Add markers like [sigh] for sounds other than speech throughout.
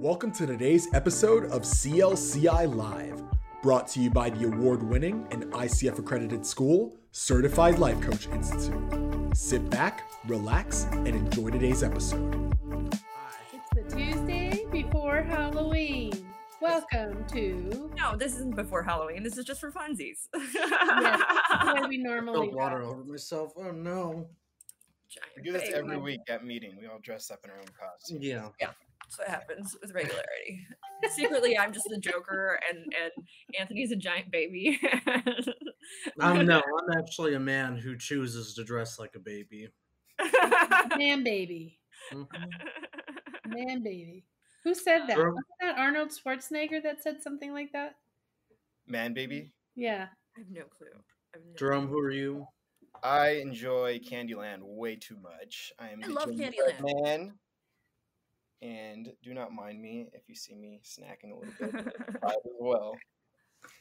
Welcome to today's episode of CLCI Live, brought to you by the award winning and ICF accredited school, Certified Life Coach Institute. Sit back, relax, and enjoy today's episode. It's the Tuesday before Halloween. Welcome to No, this isn't before Halloween. This is just for funsies. [laughs] yes, the way we normally spilled water over myself. Oh no. Giant We do this every week at meeting. We all dress up in our own costumes. Yeah. That's what happens with regularity. [laughs] Secretly, I'm just the Joker, and and Anthony's a giant baby. I'm [laughs] no, I'm actually a man who chooses to dress like a baby. [laughs] Man baby. Mhm. Man baby. Who said that? True. Wasn't that Arnold Schwarzenegger that said something like that? Man, baby. Yeah. I have no clue. Have no Jerome, who are you? I enjoy Candyland way too much. I am I love Candyland. man. And do not mind me if you see me snacking a little bit [laughs] as well.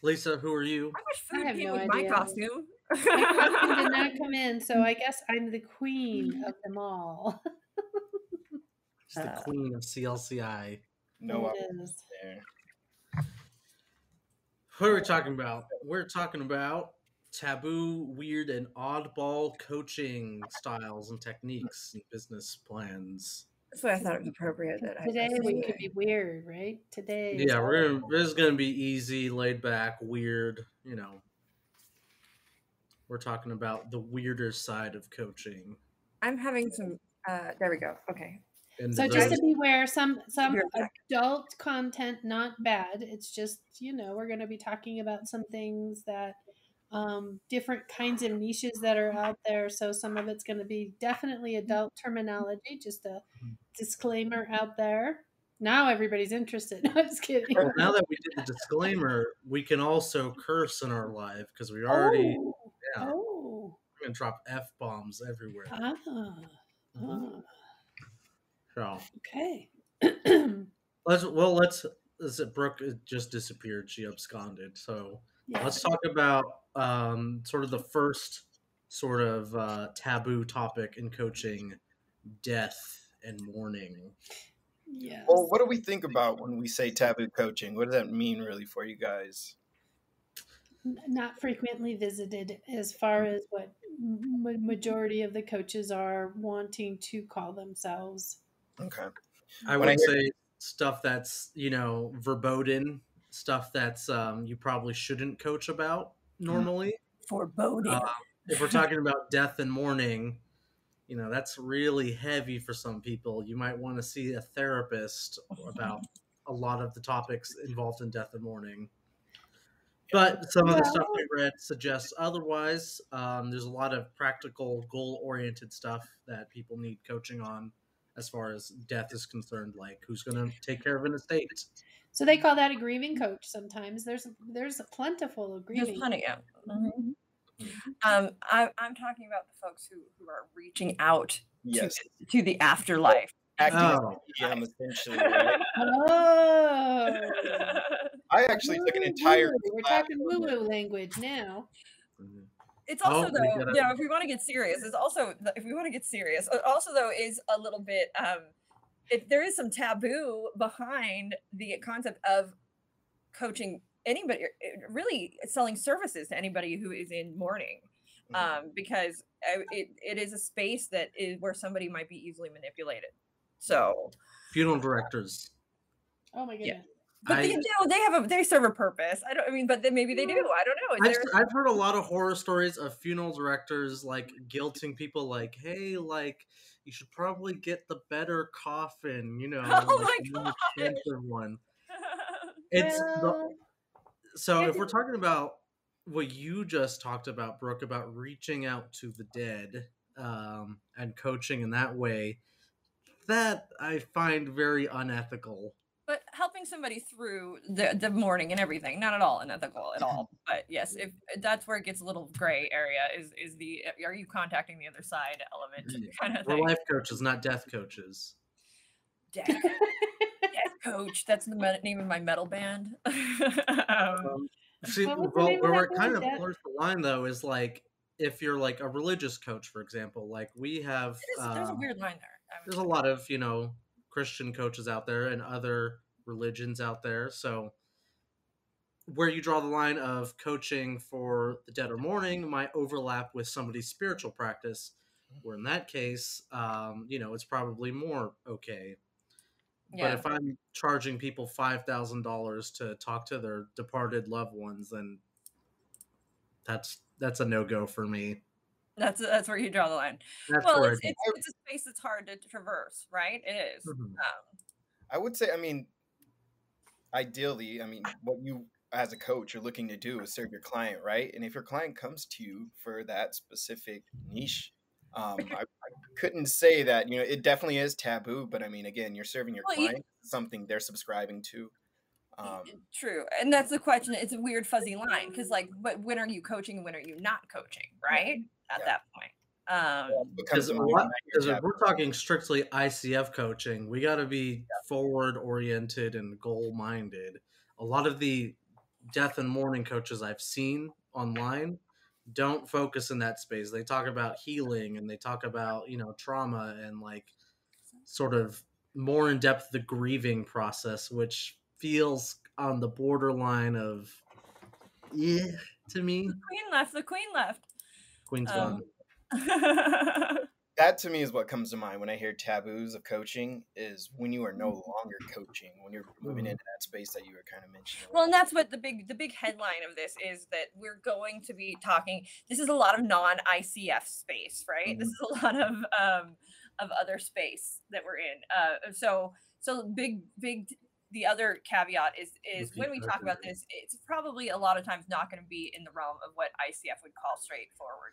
Lisa, who are you? How much I food have came no with my costume? My costume did not [laughs] come in, so I guess I'm the queen of them all. She's the Uh, queen of CLCI. No It options is. there. What are we talking about? We're talking about taboo, weird, and oddball coaching styles and techniques and business plans. That's why I thought it was appropriate that I Today I we could be weird, right? Today. Yeah, we're gonna this is gonna be easy, laid back, weird, you know. We're talking about the weirder side of coaching. I'm having some. Uh, there we go. Okay. And So those- just to beware, some some Be right back. adult content not bad. It's just you know we're going to be talking about some things that um, different kinds of niches that are out there. So some of it's going to be definitely adult terminology. Just a disclaimer out there. Now everybody's interested. [laughs] No, I'm just kidding. Well, now that we did the disclaimer, we can also curse in our live because we already Oh, yeah, oh, we're gonna drop f bombs everywhere. ah, Mhm. ah, So okay. [clears throat] let's well let's. Is it Brooke just disappeared? She absconded. So Yeah. let's talk about um, sort of the first sort of uh, taboo topic in coaching: death and mourning. Yeah. Well, what do we think about when we say taboo coaching? What does that mean really for you guys? Not frequently visited as far as what majority of the coaches are wanting to call themselves. Okay. I When I would hear- say stuff that's you know verboten, stuff that's um, you probably shouldn't coach about normally. Foreboding. Uh, if we're talking about death and mourning, you know that's really heavy for some people. You might want to see a therapist about [laughs] a lot of the topics involved in death and mourning. But some of the stuff we read suggests otherwise. Um, there's a lot of practical, goal-oriented stuff that people need coaching on, as far as death is concerned. Like who's going to take care of an estate? So they call that a grieving coach. Sometimes there's there's a plentiful of There's grieving. plenty, yeah. Mhm. Um, I, I'm talking about the folks who, who are reaching out Yes. to the afterlife. Acting as Oh. a medium, essentially. right? [laughs] Oh, I actually took an entire. We're talking woo woo language now. It's Oh, also we though, gotta- you know, if we want to get serious, it's also if we want to get serious, it also though is a little bit um if there is some taboo behind the concept of coaching anybody eh, really selling services to anybody who is in mourning Mhm. um because uh, it, it is a space that is where somebody might be easily manipulated so Funeral directors. Oh my goodness. but they I- do they have a they serve a purpose i don't i mean but then maybe they do i don't know I've, There- I've heard a lot of horror stories of funeral directors like guilting people, like, "Hey, like, you should probably get the better coffin," you know, [laughs] Oh like, my the more one. [laughs] It's the, Well, so if we're talking about what you just talked about, Brooke, about reaching out to the dead um, and coaching in that way, that I find very unethical. but helping somebody through the the mourning and everything not at all unethical at all [laughs] but yes if that's where it gets a little gray area is is the are you contacting the other side element [laughs] Yeah. kind of We're thing life coaches, not death coaches. Death, death [laughs] coach that's the me- name of my metal band [laughs] um, Um, see, What well, where that it kind of Death- blurs the line, though, is like if you're like a religious coach, for example, like we have. there's, there's a um, weird line there I would there's a lot of you know Christian coaches out there and other religions out there. So where you draw the line of coaching for the dead or mourning might overlap with somebody's spiritual practice, where in that case, um, you know, it's probably more okay. But if I'm charging people five thousand dollars to talk to their departed loved ones, then that's that's a no go for me. That's that's where you draw the line. That's well, it's, it's, it's a space that's hard to traverse, right? It is. Mhm. Um, I would say, I mean, ideally, I mean, what you as a coach are looking to do is serve your client, right? And if your client comes to you for that specific niche, um, [laughs] I, I couldn't say that, you know, it definitely is taboo, but I mean, again, you're serving your Well, you- client something they're subscribing to. Um, True, and that's the question. It's a weird fuzzy line because, like, but when are you coaching and when are you not coaching? Right at Yeah. that point. Um, Because to mind when I hear if we're talking strictly ICF coaching, we got to be forward oriented and goal minded. A lot of the death and mourning coaches I've seen online don't focus in that space. They talk about healing and they talk about, you know, trauma and like sort of more in depth the grieving process, which feels on the borderline of yeah to me. the queen left. The queen left. Queen's Um, gone. [laughs] that to me is what comes to mind when I hear taboos of coaching is when you are no Mm-hmm. longer coaching, when you're moving Mhm. into that space that you were kind of mentioning. Well, and that's what the big the big headline of this is that we're going to be talking. This is a lot of non ICF space, right? This is a lot of um of other space that we're in. Uh, so so big big. The other caveat is is when we talk about this, it's probably a lot of times not going to be in the realm of what ICF would call straightforward,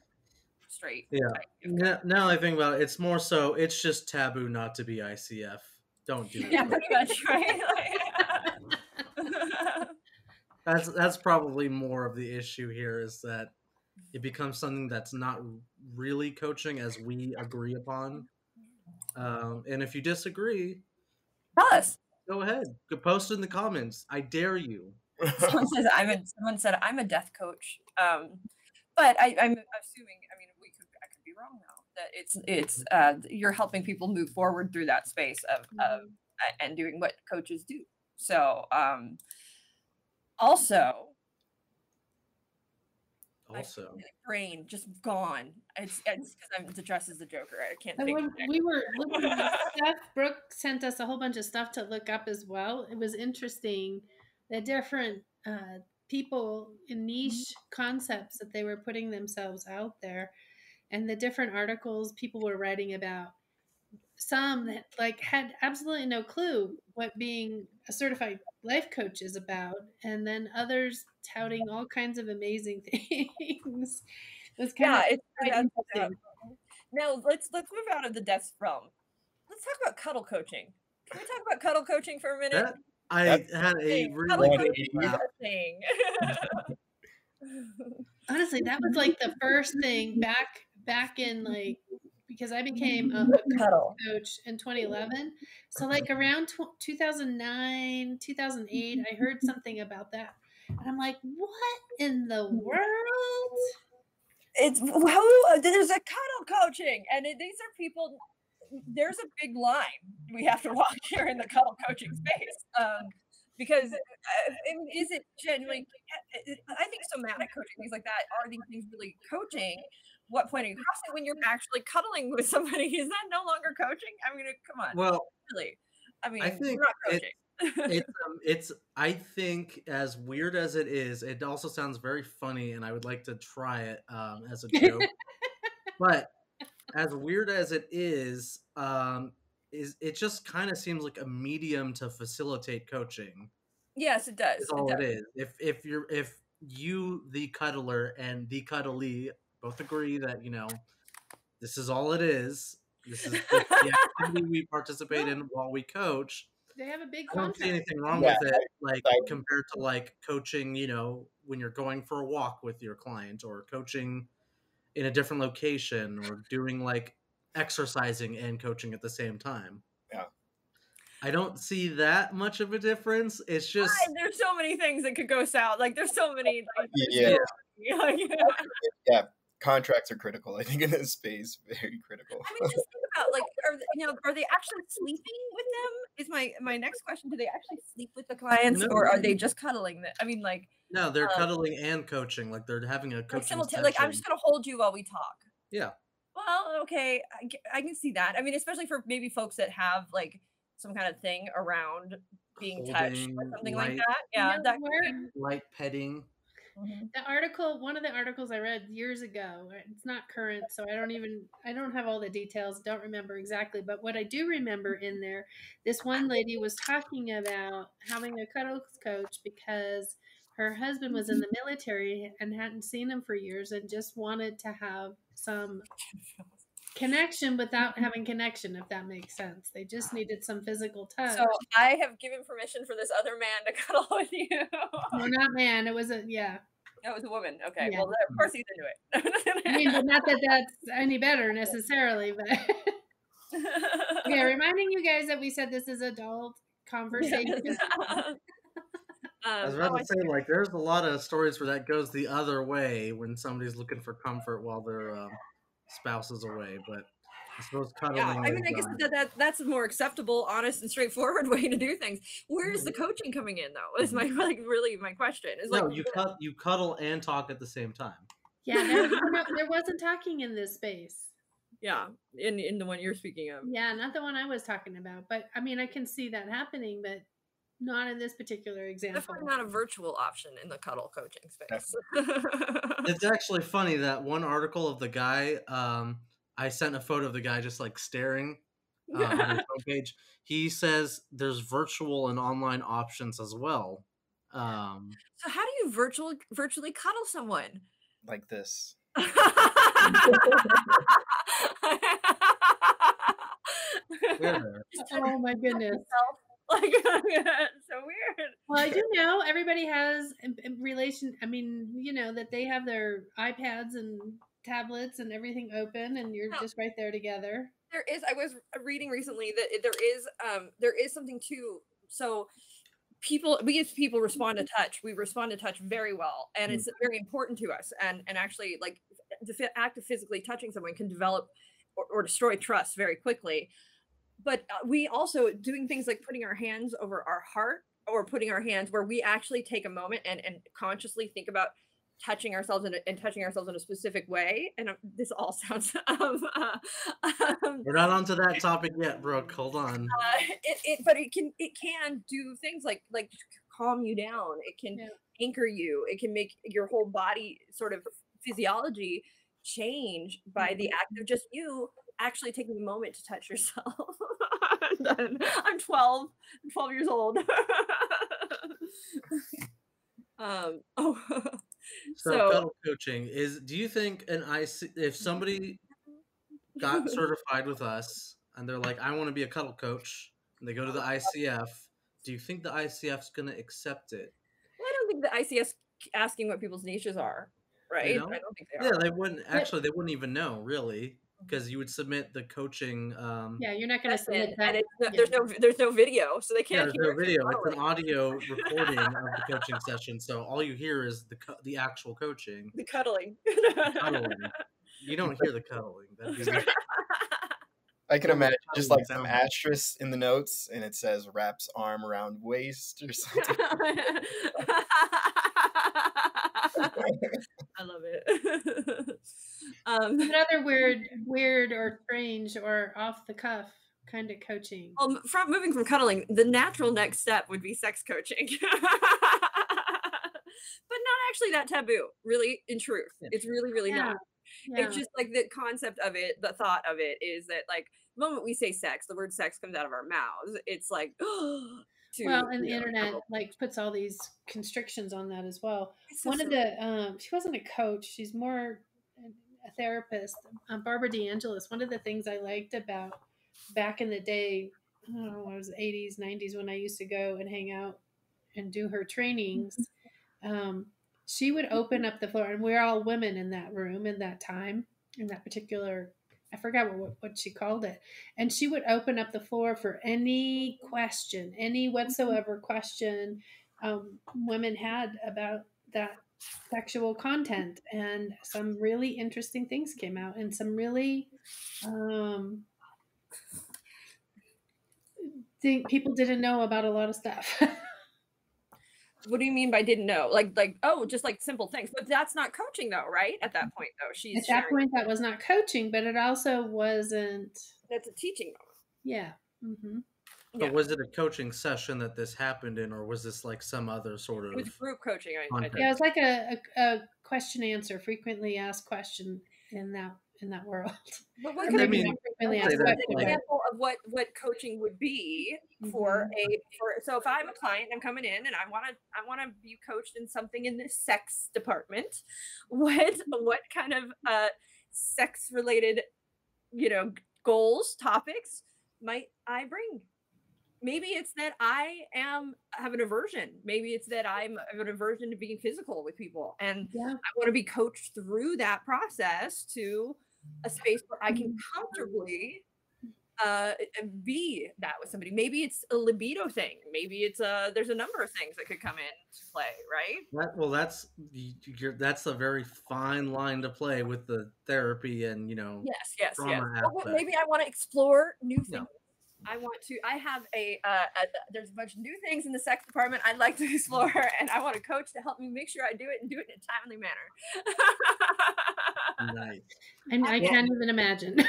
straight. Yeah. Now, now I think about it, it's more so it's just taboo not to be ICF. Don't do [laughs] it. Yeah, pretty much, right? Like- [laughs] That's that's probably more of the issue here is that it becomes something that's not really coaching as we agree upon. Um, and if you disagree, Tell us. go ahead. Go post in the comments. I dare you. Someone says I'm a someone said I'm a death coach. Um, but I, I'm assuming. I mean, we could. I could be wrong now. That it's it's uh, you're helping people move forward through that space of of and doing what coaches do. So um, also Also, brain just gone. It's it's because I'm the dress is the Joker. I can't And think. when we were looking at [laughs] stuff, Brooke sent us a whole bunch of stuff to look up as well. It was interesting the different uh, people in niche concepts that they were putting themselves out there, and the different articles people were writing about. Some that like had absolutely no clue what being a certified life coach is about, and then others touting all kinds of amazing [laughs] things. It was kind yeah, of it's quite that's- interesting. Now let's let's move out of the death realm. Let's talk about cuddle coaching. Can we talk about cuddle coaching for a minute? that I That's- had a really cuddle What coaching a- is a thing. [laughs] [laughs] honestly that was like the first thing back back in like because i became a, a cuddle. coach in 2011 so like around tw 2009 2008 i heard something about that and i'm like what in the world It's who there's a cuddle coaching, and it, these are people. There's a big line we have to walk [laughs] here in the cuddle coaching space. Um, because uh, is it genuinely? I think somatic coaching, things like that, are these things really coaching? What point are you crossing when you're actually cuddling with somebody? [laughs] Is that no longer coaching? I mean, come on, well. really. I mean, think we're not it- coaching. it's um, it's I think as weird as it is, it also sounds very funny, and I would like to try it um, as a joke. [laughs] but as weird as it is, um, is it just kind of seems like a medium to facilitate coaching. yes, it does. Is all it it does. is. If if you're if you the cuddler and the cuddly both agree that you know this is all it is. This is the the activity we [laughs] participate in while we coach. they have a big I don't see anything wrong Yeah, with it, like I- compared to like coaching, you know, when you're going for a walk with your client or coaching in a different location or doing like exercising and coaching at the same time. Yeah. I don't see that much of a difference. It's just God, there's so many things that could go south. Like there's so many. Like, there's Yeah. so many, [laughs] like, you know, yeah, contracts are critical. I think in this space, very critical. I mean, just think about like, are, th- you know, are they actually sleeping with them? Is my my next question. Do they actually sleep with the clients, No. or are they just cuddling them? I mean, like, No, they're Um, cuddling and coaching. Like they're having a like, coaching simulta- session. like I'm just gonna hold you while we talk. Yeah. Well, okay, I can see that. I mean, especially for maybe folks that have like some kind of thing around being touched or Holding, something like that. Yeah, that could where- be- light petting. Mhm. the article one of the articles i read years ago it's not current so i don't even i don't have all the details don't remember exactly but what i do remember in there this one lady was talking about having a cuddles coach because her husband was in the [laughs] military and hadn't seen him for years and just wanted to have some connection without having connection if that makes sense they just needed some physical touch So I have given permission for this other man to [laughs] cuddle with you. no not man it was a yeah that was a woman. Okay, Yeah. well, of course he's into it. i mean but not that that's any better [laughs] necessarily but [laughs] Okay, reminding you guys that we said this is adult conversation. I was Um, about oh, to say, like, there's a lot of stories where that goes the other way when somebody's looking for comfort while their um, spouse is away. But I suppose cuddling. yeah, I mean, I guess that, that that's a more acceptable, honest, and straightforward [laughs] way to do things. Where's the mm-hmm. coaching coming in, though? Is mm-hmm. my [laughs] like really my question? Is no, like you cut, you cuddle and talk at the same time. Yeah, there, no, [laughs] there wasn't talking in this space. yeah, in in the one you're speaking of. Yeah, not the one I was talking about. But I mean, I can see that happening, but not in this particular example. Definitely not a virtual option in the cuddle coaching space. [laughs] It's actually funny that one article of the guy. Um, I sent a photo of the guy just like staring uh, on his [laughs] homepage. He says there's virtual and online options as well. Um, so how do you virtual virtually cuddle someone? like this. [laughs] oh my goodness. Like [laughs] so weird. Well, I do know everybody has relation. I mean, you know that they have their iPads and tablets and everything open, and you're Yeah. just right there together. There is. I was reading recently that there is um there is something too. So people we as people respond to touch we respond to touch very well and it's very important to us and and actually like the act of physically touching someone can develop or, or destroy trust very quickly but uh, we also doing things like putting our hands over our heart or putting our hands where we actually take a moment and and consciously think about touching ourselves in a, and touching ourselves in a specific way and um, this all [laughs] sounds um, uh, [laughs] um, We're not onto that topic yet, Brooke. Hold on. uh, it, it but it can it can do things like like calm you down it can Yeah. anchor you it can make your whole body sort of physiology change by the act of just you actually taking a moment to touch yourself [laughs] I'm done. i'm 12 i'm 12 years old [laughs] um oh [laughs] So, So- cuddle coaching is. Do you think an IC if somebody got certified with us and they're like, I want to be a cuddle coach, and they go to the ICF, do you think the ICF's gonna accept it? i don't think the ics asking what people's niches are right don't? i don't think they Yeah, they wouldn't actually. They wouldn't even know really because you would submit the coaching. Um, Yeah, you're not going to lesson, submit that. and it's, no- yeah. there's no there's no video, so they can't Yeah, there's no hear if video. you're It's an audio [laughs] recording of the coaching session, so all you hear is the the actual coaching. the cuddling. [laughs] Cuddling. You don't hear the cuddling. That'd be [laughs] I can imagine just like some asterisk in the notes, and it says wraps arm around waist or something. [laughs] I love it. [laughs] um, Another [laughs] weird, weird or strange or off the cuff kind of coaching. well, from moving from cuddling, the natural next step would be sex coaching. but not actually that taboo, really, in truth. It's really, really Yeah, not. Yeah. It's just like the concept of it, the thought of it is that like the moment we say sex, the word sex comes out of our mouths. It's like [gasps] to, well, and the know, internet like puts all these constrictions on that as well. One of the um, she wasn't a coach; she's more a therapist. Um, Barbara DeAngelis. One of the things I liked about back in the day, I don't know, it was eighties, nineties, when I used to go and hang out and do her trainings. Um, she would open up the floor, and we're all women in that room in that time, in that particular. I forgot what, what she called it. And she would open up the floor for any question, any whatsoever question um, women had about that sexual content. And some really interesting things came out, and some really um, think people didn't know about a lot of stuff. [laughs] What do you mean by didn't know? Like like oh, just like simple things. But that's not coaching though, right? At that point though, she's At that sharing- point, that was not coaching, but it also wasn't. that's a teaching moment. Yeah. hmm But Yeah. was it a coaching session that this happened in, or was this like some other sort It was of? group coaching. I, I Content. think. Yeah, it's like a, a, a question answer, frequently asked question in that in that world. [laughs] But what could I it maybe be? mean, not frequently I'd say asked that's an question, like- but- example of what what coaching would be for Mhm. a for so if I'm a client, I'm coming in and I want to I want to be coached in something in the sex department. [laughs] What what kind of uh sex related you know goals topics might I bring? Maybe it's that I am have an aversion. Maybe it's that I'm have an aversion to being physical with people, and Yeah. I want to be coached through that process to a space where I can comfortably uh be that with somebody maybe it's a libido thing maybe it's a there's a number of things that could come into play right That, well, that's you're, that's a very fine line to play with the therapy and you know. yes yes yes Well, maybe i want to explore new things Yeah. I want to i have a, uh, a there's a bunch of new things in the sex department i'd like to [laughs] explore and i want a coach to help me make sure i do it and do it in a timely manner [laughs] Nice. And I Well- can't even imagine.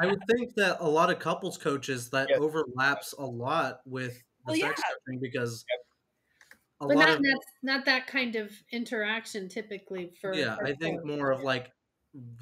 I would think that a lot of couples coaches that Yes. overlaps a lot with the Well, sex yeah. coaching because a but lot not of that, not that kind of interaction typically for. yeah, for I think coach. more of like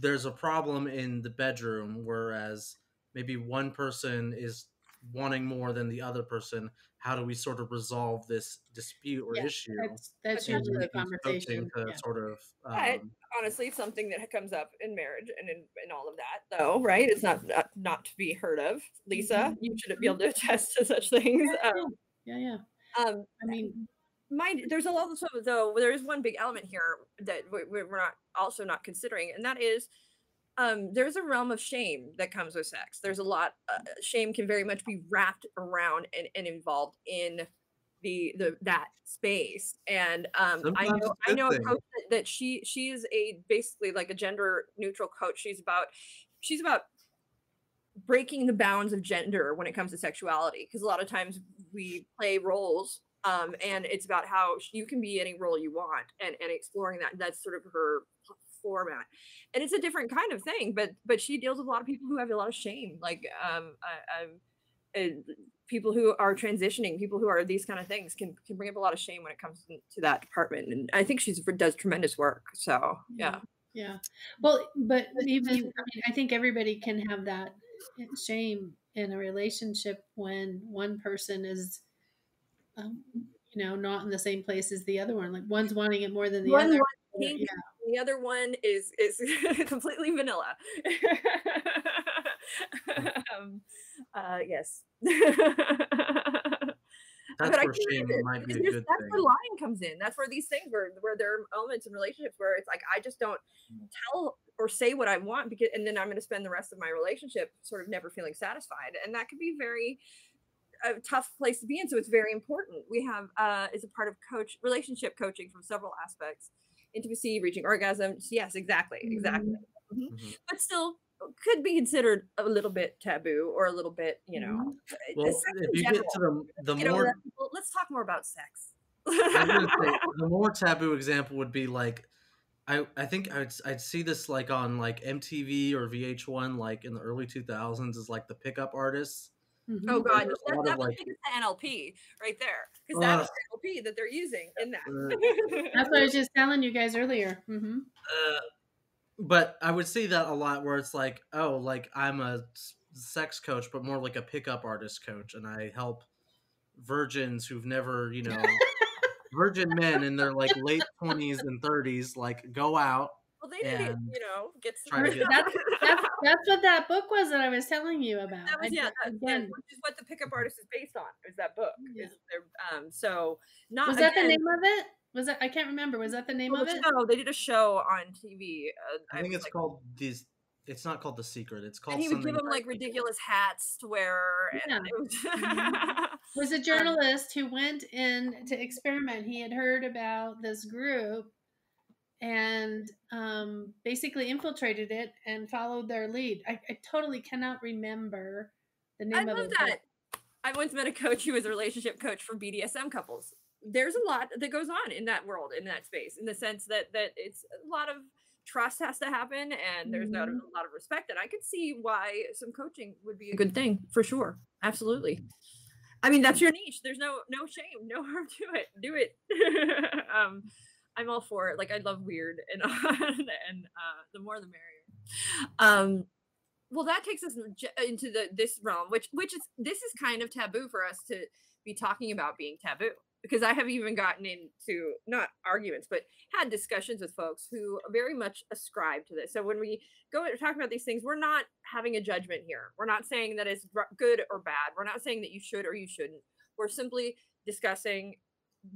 there's a problem in the bedroom, whereas maybe one person is wanting more than the other person. How do we sort of resolve this dispute or Yeah, issue? That's that's But usually the use coaching conversation. to yeah. sort of Right. um, honestly something that comes up in marriage and in, in all of that though right it's not not, not to be heard of lisa Mhm. you shouldn't be able to attest to such things um, Yeah, yeah. um I mean, my there's a lot of stuff, though there is one big element here that we- we- we're not also not considering and that is um there's a realm of shame that comes with sex. There's a lot uh, shame can very much be wrapped around and, and involved in the the that space. And um i know i know a coach that, that she she is a basically like a gender neutral coach. She's about she's about breaking the bounds of gender when it comes to sexuality because a lot of times we play roles um, and it's about how you can be any role you want and, and exploring that that's sort of her format and it's a different kind of thing but but she deals with a lot of people who have a lot of shame like um I, I'm uh, people who are transitioning people who are these kind of things can can bring up a lot of shame when it comes to to that department and i think she's does tremendous work so yeah yeah. Well, but even I mean, I think everybody can have that shame in a relationship when one person is, um, you know, not in the same place as the other one. Like one's wanting it more than the One other. wants Yeah, pink, the other one is is [laughs] completely vanilla [laughs] um, uh, yes [laughs] that's But I where shame might be a good that's thing. where lying comes in. That's where these things where where there are moments in relationships where it's like I just don't Mm. tell or say what I want because and then I'm going to spend the rest of my relationship sort of never feeling satisfied, and that could be very a tough place to be in. So it's very important. We have uh, is a part of coach relationship coaching from several aspects: intimacy, reaching orgasms. Yes, exactly, exactly. Mhm. Mhm. But still could be considered a little bit taboo or a little bit, you know. uh, Well, if you general. get to the the Get over more that, people. Let's talk more about sex. I was gonna say, [laughs] the more taboo example would be like I, I think I'd, I'd see this like on like MTV or VH1 like in the early 2000s is like the pickup artists. Oh God, There's a that, that of, was like- the NLP right there, because that is the NLP that they're using in that. That's what I was [laughs] just telling you guys earlier. hmm Uh, but I would see that a lot where it's like, oh, like I'm a sex coach, but more like a pickup artist coach, and I help virgins who've never, you know, [laughs] virgin men in their like late 20s and 30s, like go out. Well, they didn't, you know, get try to some. get- That's, that's that's what that book was that I was telling you about. that was I- yeah, that, that, again, which is what the pickup artist is based on. Is that book? Yeah. Is their, um, so not was that the name of it? Was that I can't remember. Was that the name well, of it? No, they did a show on TV. Uh, I think was it's like- called these. It's not called the secret. It's called And he would give them like ridiculous hats to wear. And Yeah. it was Mhm. [laughs] was a journalist who went in to experiment. He had heard about this group and um, basically infiltrated it and followed their lead. I, I totally cannot remember the name I of love it. that. I once met a coach who was a relationship coach for BDSM couples. There's a lot that goes on in that world, in that space, in the sense that that it's a lot of trust has to happen and there's not a Mhm. lot of respect. And I could see why some coaching would be a good thing for sure. Absolutely. I mean, that's your niche. There's no no shame, no harm to it. Do it. [laughs] um, I'm all for it. Like I love weird and [laughs] and uh, the more the merrier. Um, well, that takes us into the this realm, which which is this is kind of taboo for us to be talking about being taboo because I have even gotten into not arguments, but had discussions with folks who very much ascribe to this. So when we go and talk about these things, we're not having a judgment here. We're not saying that it's good or bad. We're not saying that you should or you shouldn't. We're simply discussing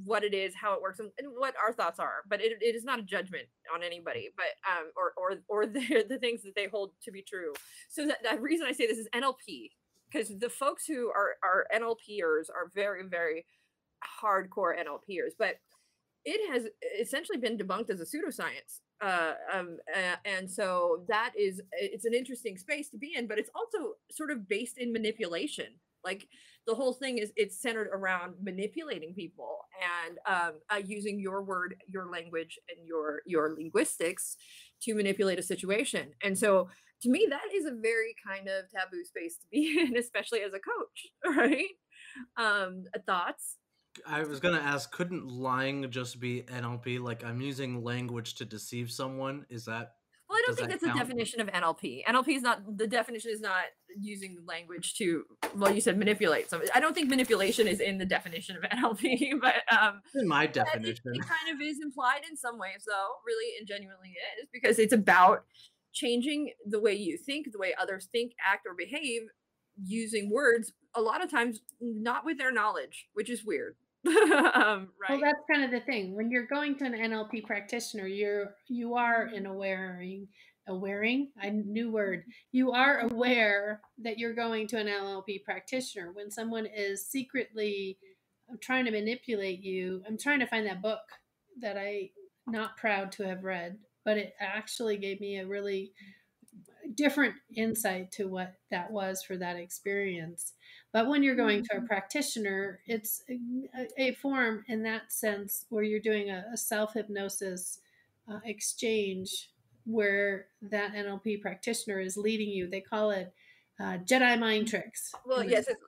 what it is, how it works, and, and what our thoughts are. But it, it is not a judgment on anybody, but um, or or or [laughs] the, the things that they hold to be true. So that the reason I say this is NLP because the folks who are are NLPers are very very hardcore NLPers, but it has essentially been debunked as a pseudoscience. Uh, um, uh, and so that is it's an interesting space to be in, but it's also sort of based in manipulation. Like the whole thing is it's centered around manipulating people and um, uh, using your word, your language, and your your linguistics to manipulate a situation. And so to me, that is a very kind of taboo space to be [laughs] in, especially as a coach, [laughs] right? Um, thoughts? I was gonna ask, couldn't lying just be NLP? Like I'm using language to deceive someone. Is that don't think that that's count? a definition of NLP. NLP is not the definition is not using language to well, you said manipulate somebody. I don't think manipulation is in the definition of NLP, [laughs] but um, in my but it, definition? it kind of is implied in some ways, though. Really and genuinely is because it's about changing the way you think, the way others think, act, or behave using words. A lot of times, not with their knowledge, which is weird. [laughs] um, right? Well, that's kind of the thing. When you're going to an NLP practitioner, you're you are in mm-hmm. awareing, awareing, a new word. Mm-hmm. You are aware that you're going to an NLP practitioner. When someone is secretly trying to manipulate you, I'm trying to find that book that I not proud to have read, but it actually gave me a really mm-hmm. different insight to what that was for that experience. But when you're going to a practitioner, it's a, a form in that sense where you're doing a, a self hypnosis uh, exchange where that NLP practitioner is leading you. They call it uh, Jedi mind tricks. Well, yes. It's,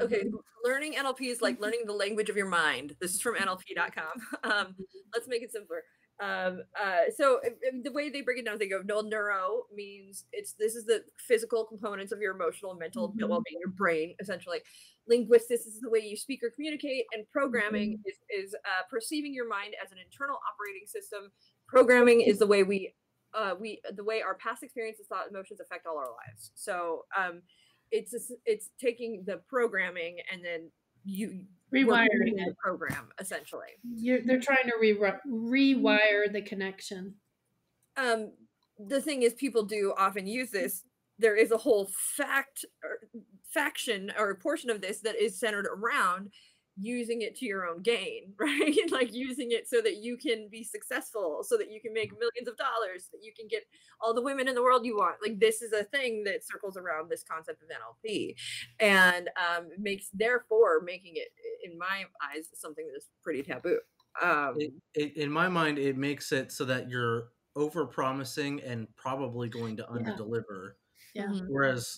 uh, okay. Learning NLP is like learning the language of your mind. This is from NLP.com. [laughs] Um, let's make it simpler. Um, uh, so the way they break it down, they go, no, neuro means it's this is the physical components of your emotional and mental Mhm. well-being, your brain, essentially. Linguistics is the way you speak or communicate, and programming is, is uh, perceiving your mind as an internal operating system. Programming is the way we uh, we the way our past experiences, thought, emotions affect all our lives. So um, it's it's taking the programming and then you rewiring the program essentially. You're, they're trying to re- rewire the connection. Um, the thing is, people do often use this. There is a whole fact or faction or portion of this that is centered around using it to your own gain, [laughs] right? like using it so that you can be successful, so that you can make millions of dollars, that you can get all the women in the world you want. Like this is a thing that circles around this concept of NLP, and um, makes therefore making it, in my eyes, something that is pretty taboo. Um, it, it, in my mind, it makes it so that you're over promising and probably going to under deliver. Yeah. mhm. Whereas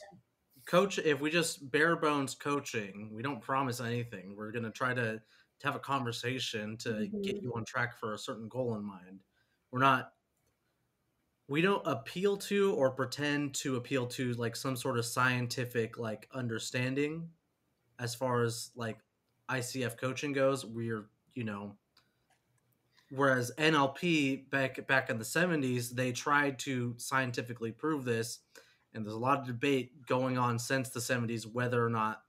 coach, if we just bare bones coaching, we don't promise anything. We're going to try to, to have a conversation to get Mhm. you on track for a certain goal in mind. We're not, we don't appeal to or pretend to appeal to like some sort of scientific like understanding as far as like ICF coaching goes. We're, you know, whereas NLP back back in the 70s, they tried to scientifically prove this and there's a lot of debate going on since the 70s whether or not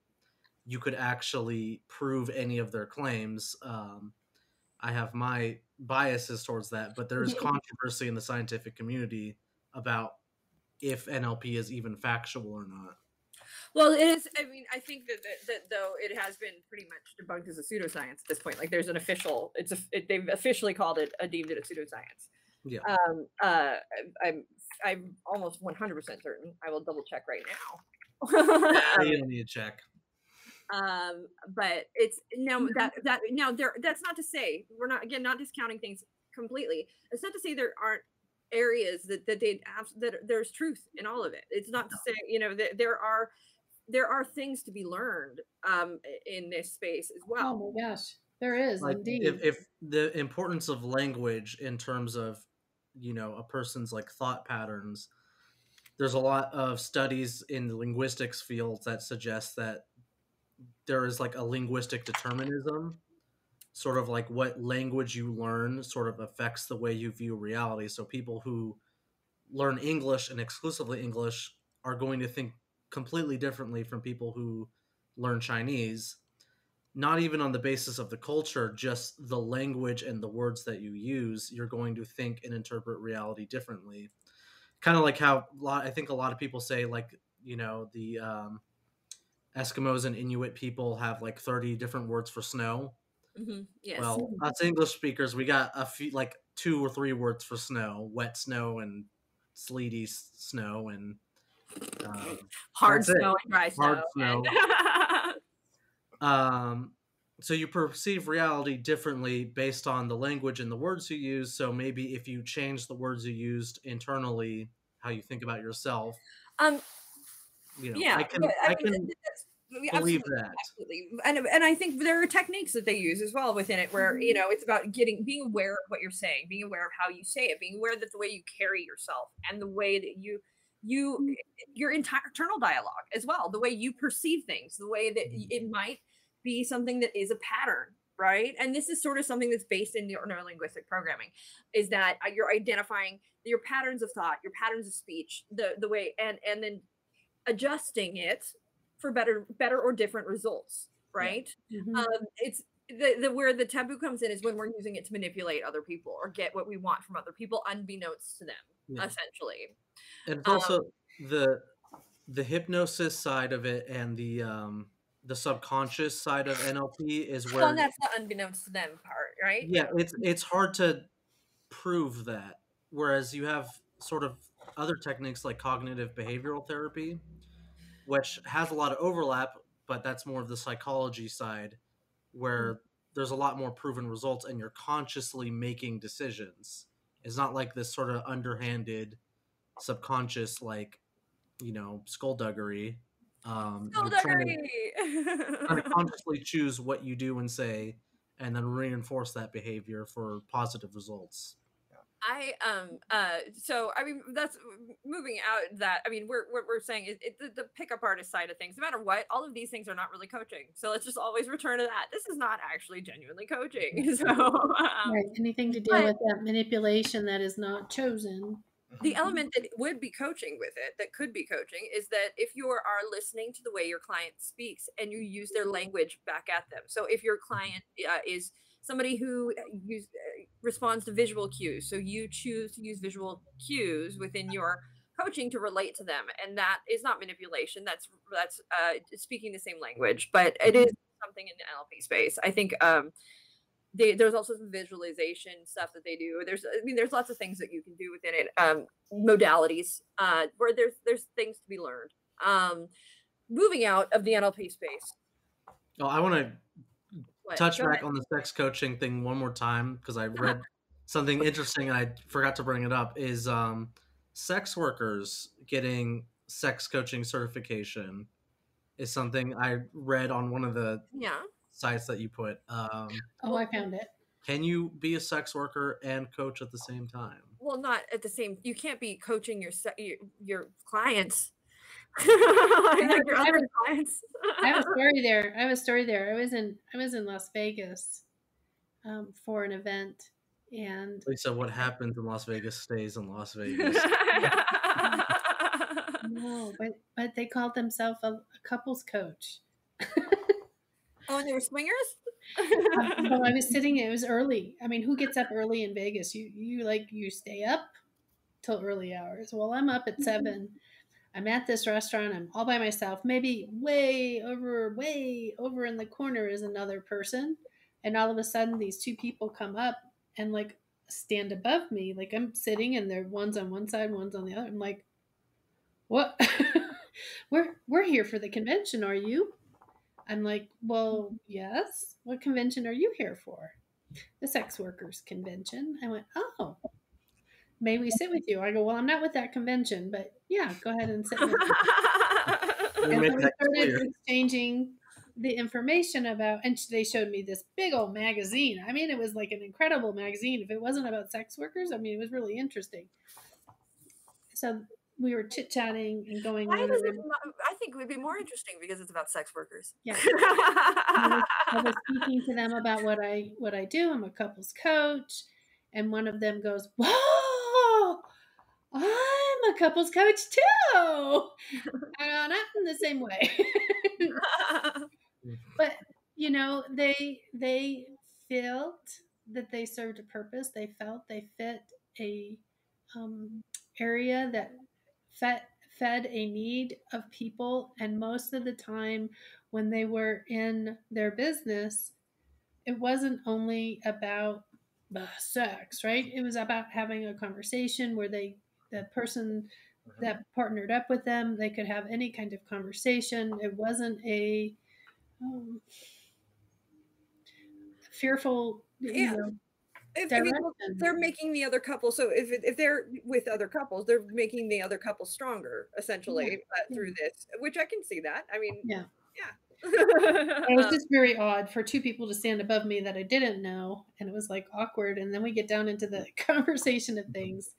you could actually prove any of their claims. Um, I have my biases towards that, but there is [laughs] controversy in the scientific community about if NLP is even factual or not. Well, it is. I mean, I think that, that, that though it has been pretty much debunked as a pseudoscience at this point. Like, there's an official. It's a. It, they've officially called it a deemed it a pseudoscience. Yeah. Um. Uh. I'm. I'm almost 100 percent certain. I will double check right now. you don't need to check. [laughs] Um, but it's now Mhm. that that now there that's not to say we're not again not discounting things completely. It's not to say there aren't areas that that they have that there's truth in all of it. It's not to say you know that there are there are things to be learned um in this space as well. Oh my gosh, there is like indeed. if, if the importance of language in terms of you know a person's like thought patterns. There's a lot of studies in the linguistics fields that suggest that there is like a linguistic determinism sort of like what language you learn sort of affects the way you view reality. So people who learn english and exclusively english are going to think completely differently from people who learn chinese not even on the basis of the culture, just the language and the words that you use, you're going to think and interpret reality differently. Kind of like how a lot, I think a lot of people say, like, you know, the um, Eskimos and Inuit people have like 30 different words for snow. Mm-hmm. Yes. Well, us English speakers, we got a few, like two or three words for snow wet snow and sleety snow and um, hard that's it. snow and dry snow. Hard [laughs] and- um so you perceive reality differently based on the language and the words you use. So maybe if you change the words you used internally how you think about yourself um, you know yeah, i can but, i can believe absolutely- that. absolutely. And and i think there are techniques that they use as well within it where you Mhm. know it's about getting being aware of what you're saying being aware of how you say it being aware that the way you carry yourself and the way that you you your entire internal dialogue as well the way you perceive things the way that y- it might be something that is a pattern right and this is sort of something that's based in neurolinguistic programming is that uh, you're identifying your patterns of thought your patterns of speech the the way and and then adjusting it for better better or different results right Mhm. um it's the, the where the taboo comes in is when we're using it to manipulate other people or get what we want from other people unbeknownst to them Yeah. essentially and it's um, also the the hypnosis side of it and the um the subconscious side of nlp is where well that's the unbeknownst to them part right? Yeah it's it's hard to prove that whereas you have sort of other techniques like cognitive behavioral therapy which has a lot of overlap but that's more of the psychology side mm. where there's a lot more proven results and you're consciously making decisions. It's not like this sort of underhanded subconscious like you know skullduggery um you're trying to- Skullduggery! kind consciously choose what you do and say and then reinforce that behavior for positive results I um uh so I mean that's moving out that I mean we're we're, we're saying is it, the, the pickup artist side of things no matter what all of these things are not really coaching so let's just always return to that this is not actually genuinely coaching [laughs] so um, right. Anything to do but- with that manipulation that is not chosen. The element that would be coaching with it that could be coaching is that if you are listening to the way your client speaks and you use their language back at them. So if your client uh, is somebody who uh, use, uh, responds to visual cues so you choose to use visual cues within your coaching to relate to them and that is not manipulation that's that's uh, speaking the same language but it is something in the nlp space. I think um they, there's also some visualization stuff that they do. There's, I mean, there's lots of things that you can do within it. Um, modalities, uh, where there's there's things to be learned. Um, moving out of the NLP space. oh i want to touch Go back ahead. on the sex coaching thing one more time because i read something interesting and i forgot to bring it up is um sex workers getting sex coaching certification is something i read on one of the Yeah. Sites that you put um Oh, I found it. can you be a sex worker and coach at the same time Well, not at the same. You can't be coaching your se- your, your clients. [laughs] like your I other clients. I have a [laughs] story there. I have a story there. I was in I was in Las Vegas um, for an event, and lisa what happens in las vegas stays in las [laughs] vegas no, but but they called themselves a, a couples coach. Oh, and they were swingers. [laughs] well, I was sitting. It was early. I mean, who gets up early in Vegas? You you like you stay up till early hours. Well, I'm up at mm-hmm. seven. I'm at this restaurant. I'm all by myself. Maybe way over, way over in the corner is another person, and all of a sudden these two people come up and like stand above me. Like I'm sitting and they're one's on one side, one's on the other. I'm like, what? [laughs] we're we're here for the convention, are you? I'm like, well, mm-hmm. yes. What convention are you here for? The sex workers convention. I went, oh, may we sit with you? I go, well, I'm not with that convention, but yeah, go ahead and sit with me. [laughs] We and make so we that started clear. exchanging the information about and they showed me this big old magazine i mean it was like an incredible magazine if it wasn't about sex workers i mean it was really interesting so we were chit-chatting and going Why does it not, I think it would be more interesting because it's about sex workers. Yeah. [laughs] I was speaking to them about what I what I do. I'm a couples coach, and one of them goes, "Whoa, I'm a couples coach too." I go, not in the same way, [laughs] but you know, they they felt that they served a purpose. They felt they fit a um, area that fed fed a need of people, and most of the time when they were in their business, it wasn't only about the sex, right? It was about having a conversation where they, the person that partnered up with them, they could have any kind of conversation. It wasn't a um, fearful, you know, If, I mean, they're making the other couple. So if if they're with other couples, they're making the other couple stronger, essentially, uh, through this. Which I can see that. I mean, Yeah. yeah. it was [laughs] just very odd for two people to stand above me that I didn't know, and it was like awkward. And then we get down into the [laughs] conversation of things.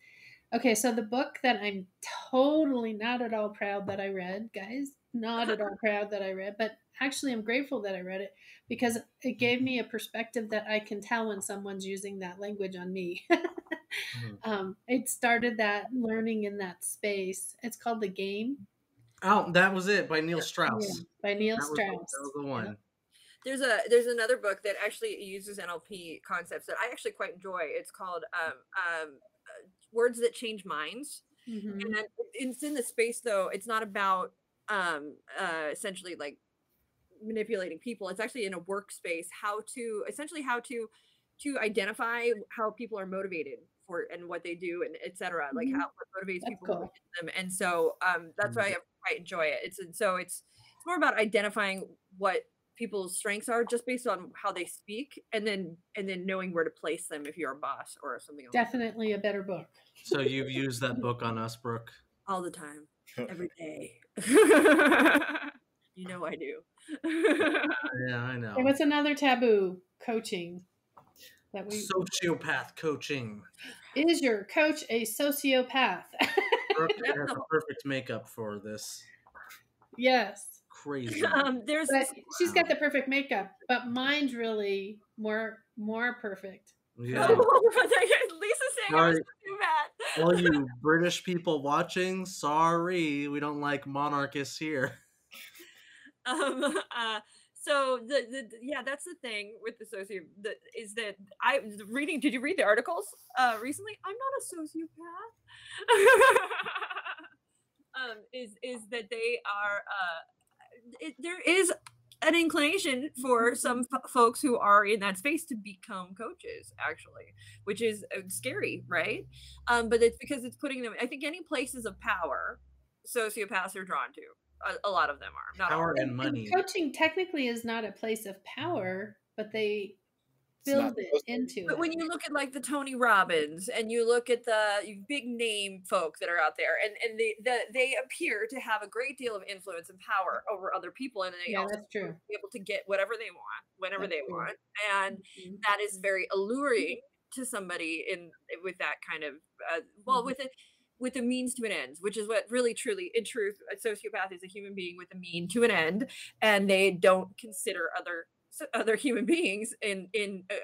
Okay, so the book that I'm totally not at all proud that I read, guys, not at all proud that I read, but actually I'm grateful that I read it because it gave me a perspective that I can tell when someone's using that language on me. [laughs] um, it started that learning in that space. It's called The Game Oh, that was it by Neil Strauss. yeah, by Neil That was, Strauss. that was the one. there's a there's another book that actually uses NLP concepts that I actually quite enjoy. It's called um, um, uh, Words That Change Minds. Mhm. and it's in the space though it's not about um uh essentially like manipulating people it's actually in a workspace how to essentially how to to identify how people are motivated for and what they do and etc like Mhm. how what motivates That's people cool. them and so um that's why i quite enjoy it it's and so it's it's more about identifying what people's strengths are just based on how they speak and then and then knowing where to place them if you're a boss or something like that. Definitely a better book. So you've [laughs] used that book on us, Brooke. all the time every day. [laughs] you know I do. [laughs] Yeah, I know. Okay, what's another taboo? Coaching. That we Sociopath coaching. is your coach a sociopath? Brooke [laughs] has the perfect makeup for this. yes. Crazy. um, there's But this, she's got the perfect makeup, but mine's really more more perfect. Yeah. Lisa's saying I was Sorry. All you British people watching, sorry, we don't like monarchists here. [laughs] um, uh, so the, the yeah, that's the thing with the socio the, is that I reading. Did you read the articles uh, recently? I'm not a sociopath. [laughs] um, is is that they are uh, it, there is an inclination for some f- folks who are in that space to become coaches actually which is uh, scary right um, but it's because it's putting them i think any places of power sociopaths are drawn to a, a lot of them are not Power of them. and money. Coaching technically is not a place of power, but they It's not build it supposed to into but it. when you look at like the tony robbins and you look at the big name folk that are out there and and they the, they appear to have a great deal of influence and power over other people and they yeah, also that's true. be able to get whatever they want whenever That's they true. want and Mhm. that is very alluring [laughs] to somebody in with that kind of uh, well Mhm. with it with a means to an end which is what really truly in truth a sociopath is a human being with a mean to an end and they don't consider other s- other human beings in in uh,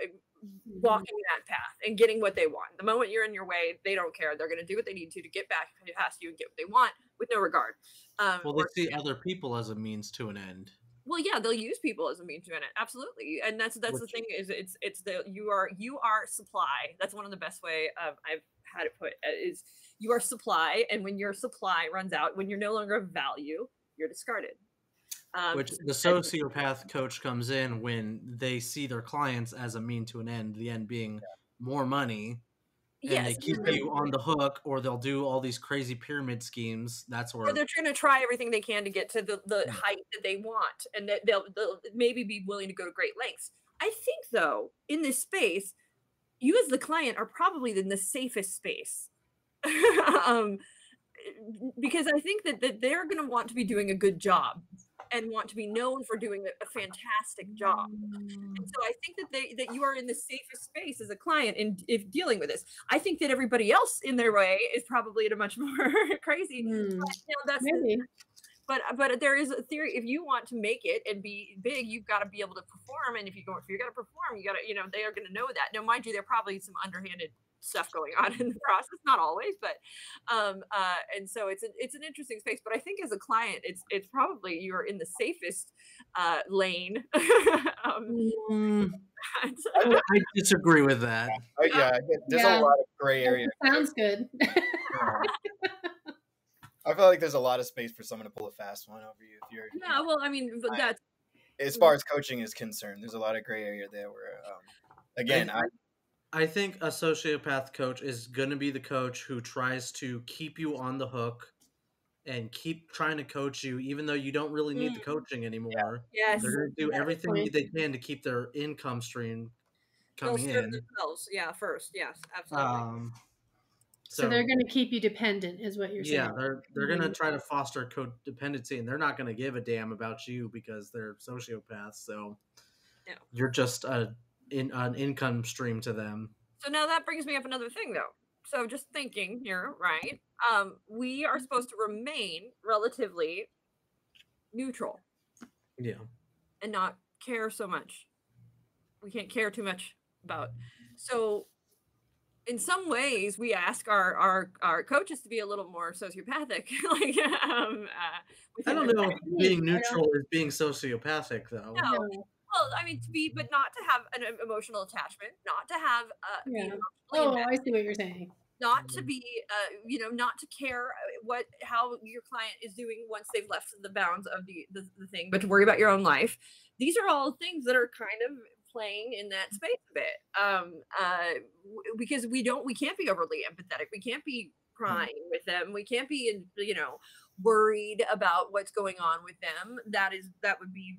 Mhm. walking that path and getting what they want. The moment you're in your way they don't care. They're going to do what they need to to get back past you and get what they want with no regard. Um, Well, they or- see other people as a means to an end. well yeah they'll use people as a means to an end. Absolutely. And that's that's the thing is it's it's the you are you are supply. That's one of the best way um, i've had it put uh, is you are supply and when your supply runs out when you're no longer of value you're discarded um, Which the sociopath coach comes in when they see their clients as a mean to an end, the end being more money, and yes, they keep you on the hook, or they'll do all these crazy pyramid schemes. That's where they're trying to try everything they can to get to the, the height that they want and that they'll, they'll maybe be willing to go to great lengths. I think though in this space you as the client are probably in the safest space. [laughs] Um, because i think that, that they're going to want to be doing a good job and want to be known for doing a, a fantastic job and so I think that they that you are in the safest space as a client in if dealing with this. I think that everybody else in their way is probably at a much [laughs] more crazy. Hmm, You know, that's maybe. but but there is a theory. If you want to make it and be big, you've got to be able to perform. And if you go, if you're going to perform, you got to, you know, they are going to know that. Now, mind you, there are probably some underhanded stuff going on [laughs] in the process. Not always, but um, uh, and so it's an it's an interesting space. But I think as a client, it's it's probably you're in the safest uh, lane. [laughs] um, [laughs] Mm, and- I disagree with that. Uh, yeah, there's Yeah. a lot of gray area. Sounds good. I feel like there's a lot of space for someone to pull a fast one over you if you're. you yeah, well, I mean, but that's as far as coaching is concerned, there's a lot of gray area there where, um, again, I, I think a sociopath coach is going to be the coach who tries to keep you on the hook and keep trying to coach you, even though you don't really need the Mm. coaching anymore. yes. They're going to do That's everything point. they can to keep their income stream They'll coming in. themselves. Yeah, first. Yes, absolutely. Um, so, they're going to keep you dependent, is what you're saying. yeah, they're they're going to Mhm. try to foster codependency, and they're not going to give a damn about you because they're sociopaths. So Yeah. you're just a in an income stream to them. So now that brings me up another thing though. So just thinking here, right? Um, we are supposed to remain relatively neutral Yeah. and not care so much. We can't care too much about. So in some ways we ask our our, our coaches to be a little more sociopathic. [laughs] like um uh, I don't know if being neutral is being sociopathic, though. No. Well, I mean to be but not to have an emotional attachment, not to have uh Yeah. Oh. I see what you're saying. not to be uh, you know not to care uh, what how your client is doing once they've left the bounds of the, the the thing but to worry about your own life these are all things that are kind of playing in that space a bit um uh w- because we don't we can't be overly empathetic we can't be crying with them we can't be in you know worried about what's going on with them that is that would be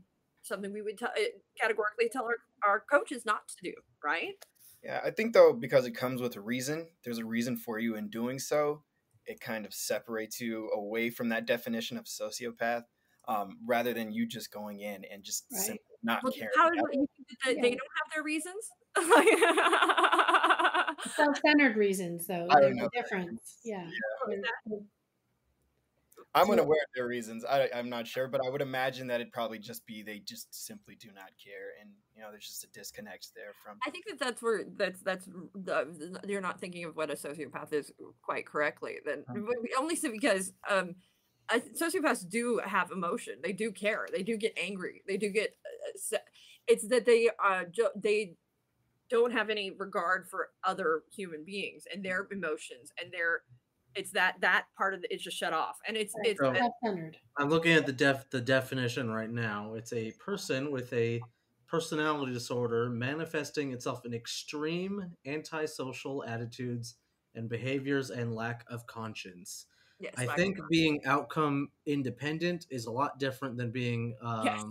something we would t- uh, categorically tell our, our coaches not to do right Yeah, I think though because it comes with a reason, there's a reason for you in doing so. It kind of separates you away from that definition of sociopath, um, rather than you just going in and just Right. simply not Well, caring. how at do you think that they, they don't have their reasons? [laughs] Self-centered reasons, though. I don't There's know a difference. Yeah. They're- they're- I'm unaware of their reasons. I, I'm not sure, but I would imagine that it'd probably just be they just simply do not care, and you know, there's just a disconnect there from. I think that that's where that's that's the, you're not thinking of what a sociopath is quite correctly. Then but we- only so because um, I, sociopaths do have emotion. They do care. They do get angry. They do get. Uh, it's that they uh jo- they don't have any regard for other human beings and their emotions and their. It's that that part of it is just shut off, and it's it's So- Self-centered. I'm looking at the def the definition right now. It's a person with a personality disorder manifesting itself in extreme antisocial attitudes and behaviors and lack of conscience. yes, I lack think con- being outcome independent is a lot different than being um, Yes.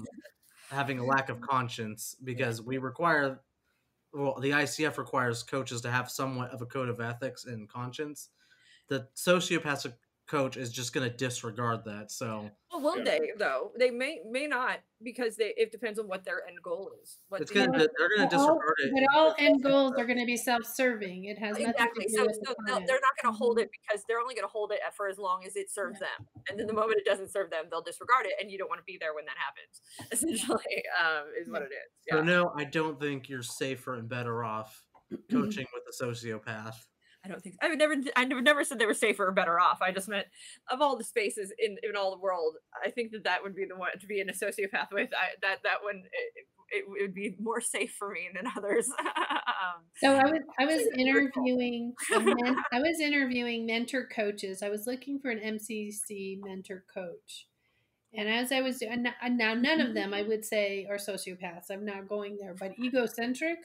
having a lack of conscience because we require well the ICF requires coaches to have somewhat of a code of ethics and conscience. The sociopathic coach is just going to disregard that. So Well, will Yeah. they though? They may may not because they it depends on what their end goal is. What it's the- going to they're going to But all- disregard it. But all end goals are going to be self-serving. It has exactly. to do So, with so the they'll- client. they're not going to hold it because they're only going to hold it for as long as it serves them. And then the moment it doesn't serve them, they'll disregard it, and you don't want to be there when that happens. [laughs] Essentially, um, is what it is. So no, I don't think you're safer and better off [clears throat] coaching with a sociopath. I don't think I would never. I never never said they were safer or better off. I just meant of all the spaces in in all the world, I think that that would be the one to be in a sociopath with. I, that that one it, it would be more safe for me than others. [laughs] um, So I was I was Actually, that's wonderful. interviewing men, [laughs] I was interviewing mentor coaches. I was looking for an MCC mentor coach. And as I was doing now none of them I would say are sociopaths. I'm not going there, but egocentric,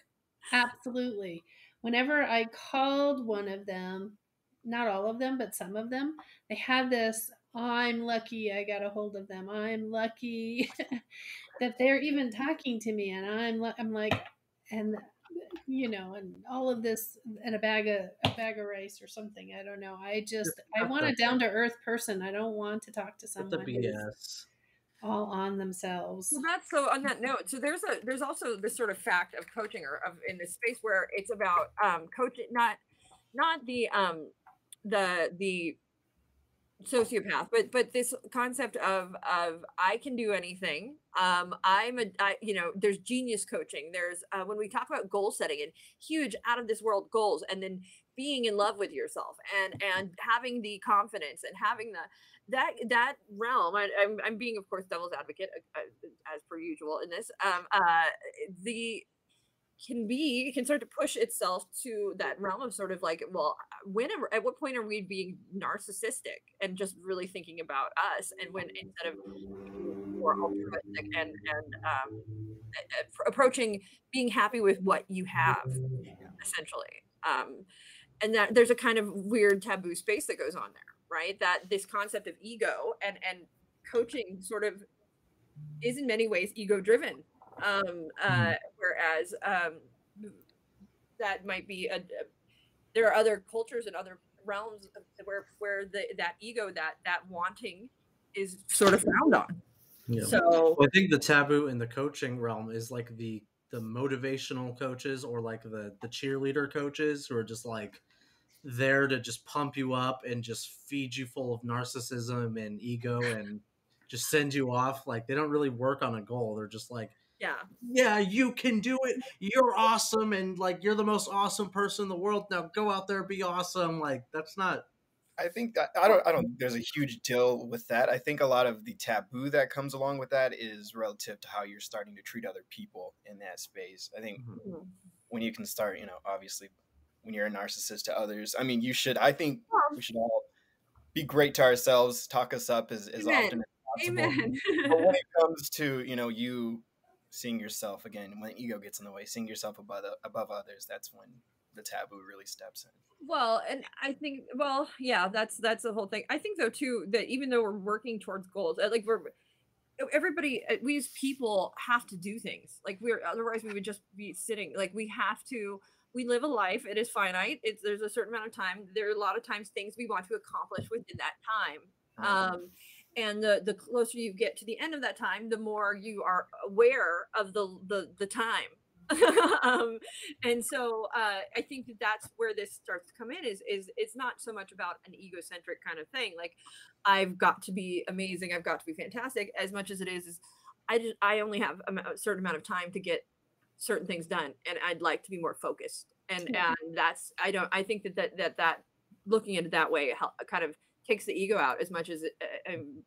absolutely. Whenever I called one of them, not all of them, but some of them, they had this I'm lucky I got a hold of them. I'm lucky [laughs] that they're even talking to me and I'm I'm like and you know and all of this and a bag of a bag of rice or something. I don't know. I just I want a down to earth person. I don't want to talk to someone the BS. All on themselves. Well, that's so. On that note, so there's a there's also this sort of fact of coaching or of in this space where it's about um coaching, not not the um the the sociopath but but this concept of of i can do anything um i'm a I, you know there's genius coaching there's uh, when we talk about goal setting and huge out of this world goals and then being in love with yourself and and having the confidence and having the that that realm I, I'm, I'm being of course devil's advocate uh, uh as per usual in this um uh the can be can start to push itself to that realm of sort of like well when are, at what point are we being narcissistic and just really thinking about us? And when instead of more altruistic and and um, approaching being happy with what you have essentially um, and that there's a kind of weird taboo space that goes on there right that this concept of ego and and coaching sort of is in many ways ego driven um, uh, mm. whereas um, that might be a, a, there are other cultures and other realms where where the that ego that that wanting is sort of found on yeah. so i think the taboo in the coaching realm is like the the motivational coaches or like the the cheerleader coaches who are just like there to just pump you up and just feed you full of narcissism and ego [laughs] and just send you off like they don't really work on a goal they're just like yeah yeah you can do it you're awesome and like you're the most awesome person in the world now go out there be awesome like that's not I think that I don't I don't there's a huge deal with that. I think a lot of the taboo that comes along with that is relative to how you're starting to treat other people in that space. I think mm-hmm. mm-hmm. when you can start, you know, obviously when you're a narcissist to others, I mean, you should I think we should all be great to ourselves, talk us up as, as often as possible. Amen. but [laughs] when it comes to, you know, you seeing yourself again when ego gets in the way seeing yourself above above others that's when the taboo really steps in. Well and i think well yeah that's that's the whole thing. I think though too that even though we're working towards goals uh, like we're everybody uh, we as people have to do things. Like we're otherwise we would just be sitting like we have to we live a life it is finite it's there's a certain amount of time there are a lot of times things we want to accomplish within that time. Um and the the closer you get to the end of that time the more you are aware of the the, the time. [laughs] Um, and so uh, I think that that's where this starts to come in is is it's not so much about an egocentric kind of thing like I've got to be amazing I've got to be fantastic as much as it is is I just I only have a, certain amount of time to get certain things done and I'd like to be more focused and and that's I don't I think that that that, that looking at it that way kind of takes the ego out as much as it, uh, um,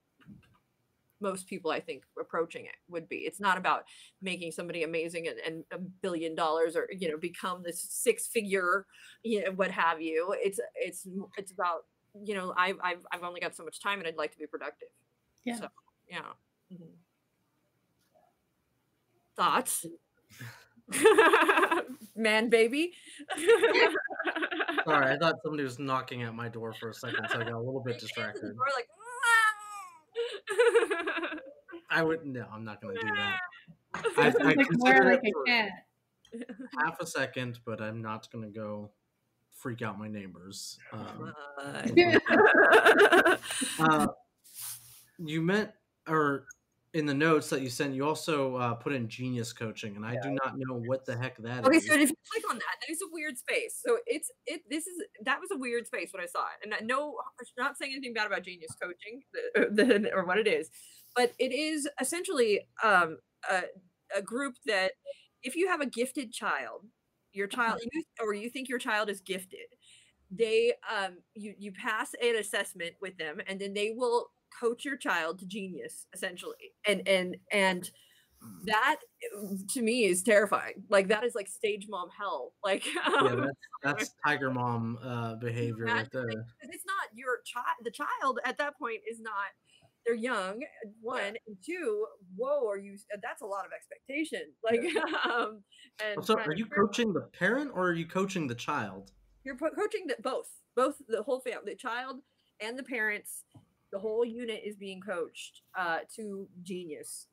most people I think approaching it would be. It's not about making somebody amazing and, and a billion dollars or you know become this six figure, you know what have you. It's it's it's about you know I've I've I've only got so much time and I'd like to be productive. Yeah. So yeah. Mm-hmm. Thoughts. [laughs] Man, baby. Sorry, I [laughs] thought somebody was knocking at my door for a second, so I got a little bit [laughs] distracted. Door, like, I would no, I'm not going to do that. I, I consider like it half a second, but I'm not going to go freak out my neighbors. Um, uh, you meant, or in the notes that you sent, you also uh, put in genius coaching, and I yeah. do not know what the heck that okay, is. so if you click on that, that is a weird space. So it's it. This is that was a weird space when I saw it, and I know not saying anything bad about genius coaching the, [laughs] the, or what it is, but it is essentially um, a, a group that if you have a gifted child, your child, uh-huh. you, or you think your child is gifted, they um you you pass an assessment with them, and then they will coach your child to genius essentially and and and that to me is terrifying like that is like stage mom hell [laughs] like um, yeah, [laughs] that's, that's, tiger mom uh behavior right there. it's not your child the child at that point is not they're young. One and two. Whoa, are you? uh, That's a lot of expectation. [laughs] Like, um, and So, are you coaching the parent or are you coaching the child? You're coaching the, both, both the whole family, the child and the parents. The whole unit is being coached uh, to genius.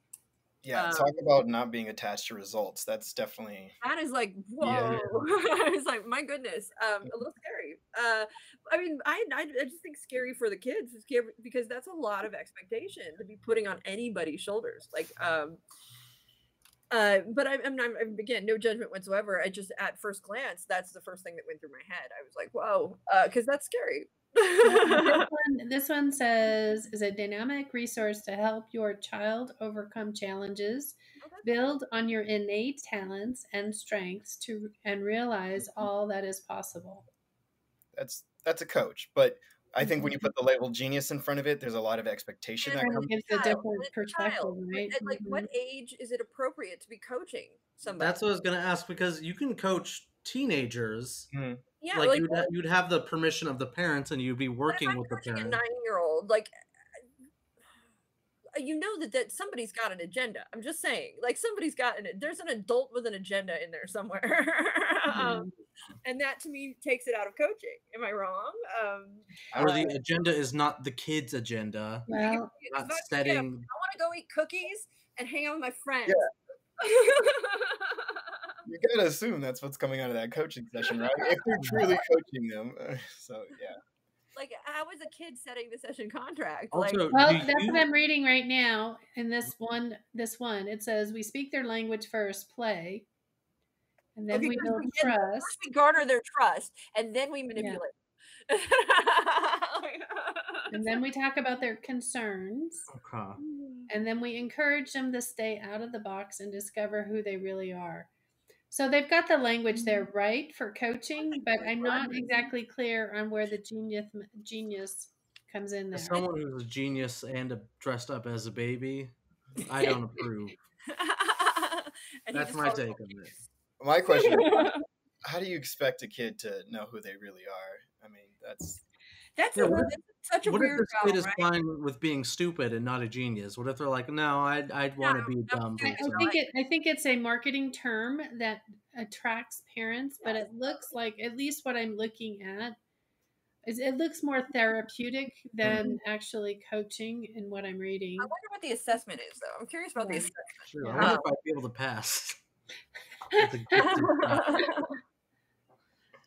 Yeah, Um, talk about not being attached to results. That's definitely That is like whoa! Yeah. [laughs] it's like my goodness, um, a little scary. Uh, I mean, I, I just think scary for the kids, because that's a lot of expectation to be putting on anybody's shoulders. Like, um, uh, but I'm, I'm, I'm again no judgment whatsoever. I just at first glance, that's the first thing that went through my head. I was like, whoa, because that's scary. This, one, this one says is a dynamic resource to help your child overcome challenges, build on your innate talents and strengths to and realize mm-hmm. all that is possible. that's that's a coach. But I think when you mm-hmm. put the label genius in front of it, there's a lot of expectation that comes. of gives a different it's a perspective, child. Right? at, like, what Mhm. age is it appropriate to be coaching somebody? That's what I was gonna ask because you can coach teenagers. Mm. Yeah, like, like you'd, ha- you'd have the permission of the parents and you'd be working with the parents. a nine-year-old, like uh, you know that that somebody's got an agenda. I'm just saying, like somebody's got an there's an adult with an agenda in there somewhere, [laughs] um, and that to me takes it out of coaching. Am I wrong? Um, Or the agenda is not the kid's agenda. Well, Not not just, setting. I want to go eat cookies and hang out with my friends. [laughs] You gotta assume that's what's coming out of that coaching session, right? If they're truly coaching them. [laughs] So yeah. like how is a kid setting the session contract? Also, like, well, that's you- what I'm reading right now in this one. This one it says we speak their language first, play, and then Okay, we first build we trust. first we garner their trust, and then we manipulate. and then we talk about their concerns Okay. and then we encourage them to stay out of the box and discover who they really are so they've got the language there right for coaching but i'm not exactly clear on where the genius genius comes in there As someone who's a genius and a, dressed up as a baby, I don't approve. [laughs] That's my take on it. My question [laughs] how do you expect a kid to know who they really are? I mean, that's That's, Yeah, a, what- that's such a What if weird this kid is right? fine with being stupid and not a genius? What if they're like, no, I'd, I'd want to No, be no, dumb I, I think it i think it's a marketing term that attracts parents but it looks like at least what i'm looking at is it looks more therapeutic than mm-hmm. actually coaching in what i'm reading I wonder what the assessment is, though. I'm curious about the assessment. Sure, I Yeah. wonder um if I'd be able to pass. [laughs] [laughs] With a gifted child.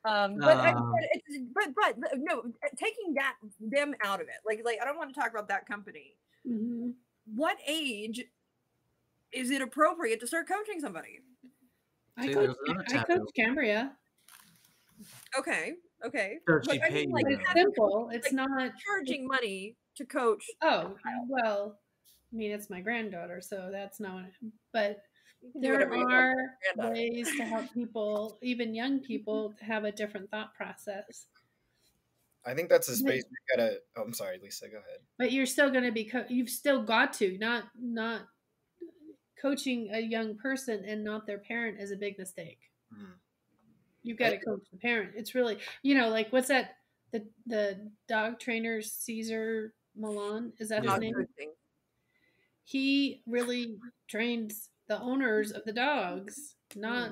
Um, but, I, Um, but, it's, but but but no, taking that them out of it, like like I don't want to talk about that company. Mhm. What age is it appropriate to start coaching somebody? I coach, I coach Cambria. Okay, okay. But I mean, like, It's simple. It's like not. charging money to coach. Oh well, I mean it's my granddaughter, so that's not. But You can do there whatever you want with are ways to help people, even young people, have a different thought process. I think that's a Yeah. space we gotta. Oh, I'm sorry, Lisa. Go ahead. But you're still going to be. Co- you've still got to not not coaching a young person and not their parent is a big mistake. Mhm. You've got to coach the parent. It's really, you know, like what's that? The the dog trainer Cesar Millan is that his name? He really trains the owners of the dogs, not.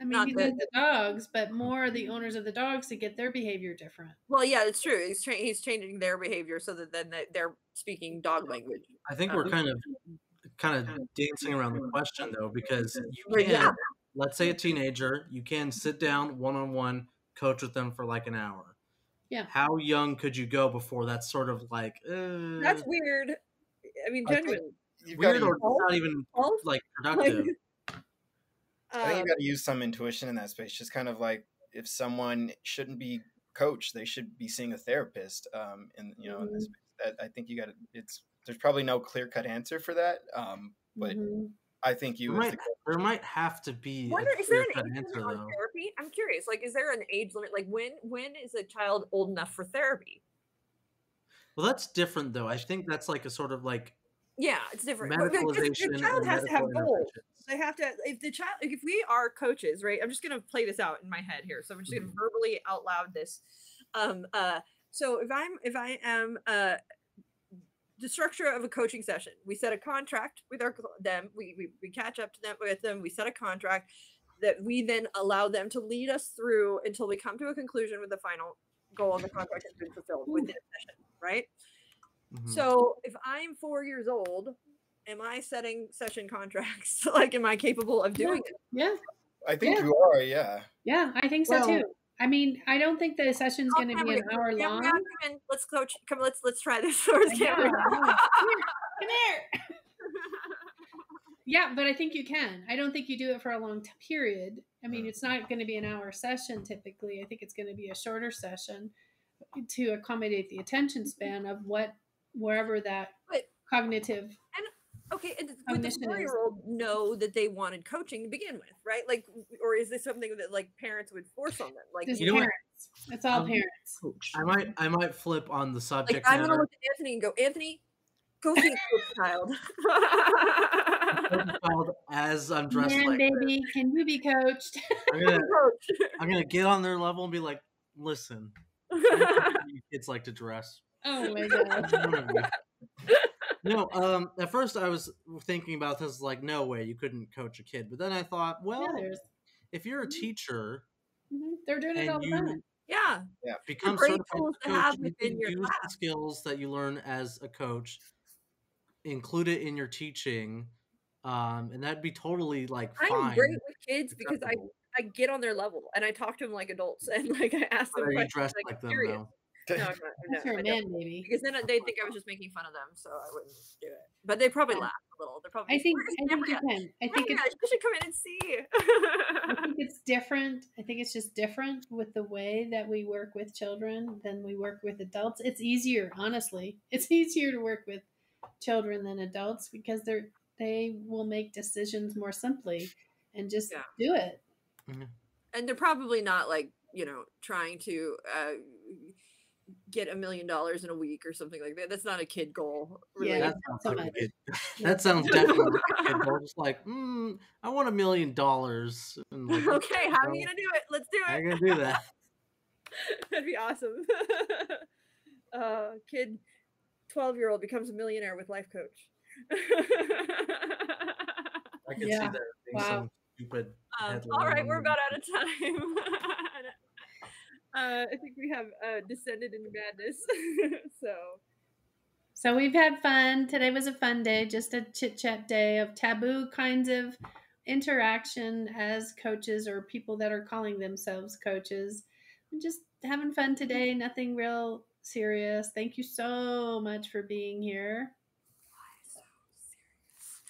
I mean, Not he the- the dogs, but more the owners of the dogs to get their behavior different. Well, yeah, it's true. He's tra- he's changing their behavior so that then they- they're speaking dog language. I think we're kind of kind of dancing around the question though, because you can, yeah. let's say a teenager, you can sit down one on one, coach with them for like an hour. Yeah. How young could you go before that's sort of like uh, That's weird. I mean, I think genuinely. You've weird got or to, not even Both? like Like, [laughs] productive? I think um, you got to use some intuition in that space. Just kind of like if someone shouldn't be coached, they should be seeing a therapist. Um, and you know, in this space. that I think you got to. It's there's probably no clear cut answer for that. Um, but Mhm. I think you There as might, the coach, there might have to be a wonder is there an age limit on therapy? I'm curious. Like, is there an age limit? Like, when when is a child old enough for therapy? Well, that's different though. I think that's like a sort of like Yeah, it's different. Medicalization The child has to have goals. They have to. If the child, if we are coaches, right? I'm just gonna play this out in my head here. So I'm just gonna Mhm. verbally out loud this. Um. Uh. So if I'm if I am uh the structure of a coaching session. We set a contract with our them. We, we we catch up to them with them. We set a contract that we then allow them to lead us through until we come to a conclusion with the final goal of the contract has been fulfilled within a session, right? Mhm. So if I'm four years old, am I setting session contracts? [laughs] like, am I capable of doing it? Yeah, I think Yeah. you are, yeah. yeah, I think so Well- too. I mean, I don't think the session's going to be an hour Cameron, long. come in. Let's coach. Come, let's let's try this. [laughs] Where's I know, Cameron? I know. Come here, [laughs] come here. Yeah, but I think you can. I don't think you do it for a long t- period. I mean, it's not going to be an hour session typically. I think it's going to be a shorter session to accommodate the attention span of what wherever that But- cognitive. And okay, and would the Cognition four-year-old know that they wanted coaching to begin with, right? Like, or is this something that like parents would force on them? Like, You know what? It's all Um, parents. Coach. I might I might flip on the like subject I'm gonna matter. look at Anthony and go, Anthony, go see a [laughs] child. [laughs] Child as I'm dressed Man, like baby, can you be coached? [laughs] I'm gonna Coach. I'm gonna get on their level and be like, listen, this is how you kids like to dress. Oh my god. Which one of you? No, um, at first I was thinking about this like, no way, you couldn't coach a kid. But then I thought, well, Yeah, if you're a Mhm. teacher mhm, they're doing it all the time. yeah, yeah. become great certified tools to coach, have you within can your use the skills that you learn as a coach, include it in your teaching, um, and that'd be totally like I'm fine. great with kids because I. I get on their level and I talk to them like adults [laughs] and like I ask them are you dressed like, like them curious. though? No, [laughs] I'm not, no, your I don't. man, baby. because then they think I was just making fun of them, so I wouldn't do it. But they probably Yeah. laugh a little. They're probably. I think I think you Cambria? can. I think Cambria, it's you should come in and see. I think it's different. I think it's just different with the way that we work with children than we work with adults. It's easier, honestly. [laughs] It's easier to work with children than adults because they're they will make decisions more simply and just Yeah. do it. and they're probably not like you know trying to uh, get a million dollars in a week or something like that. That's not a kid goal. Really. Yeah. That sounds so like a much. kid. [laughs] That sounds definitely like a kid. They're just like, [laughs] mm, I want a million dollars. Like, okay, how are you gonna do it? Let's do How it. you gonna do that? [laughs] That'd be awesome. uh, kid, twelve year old becomes a millionaire with life coach. I can see Yeah. there being Wow. some stupid. Um, all right, we're about out of time. Uh, I think we have uh, descended into madness. [laughs] so So we've had fun. Today was a fun day, just a chit chat day of taboo kinds of interaction as coaches or people that are calling themselves coaches. We're just having fun today, nothing real serious. Thank you so much for being here.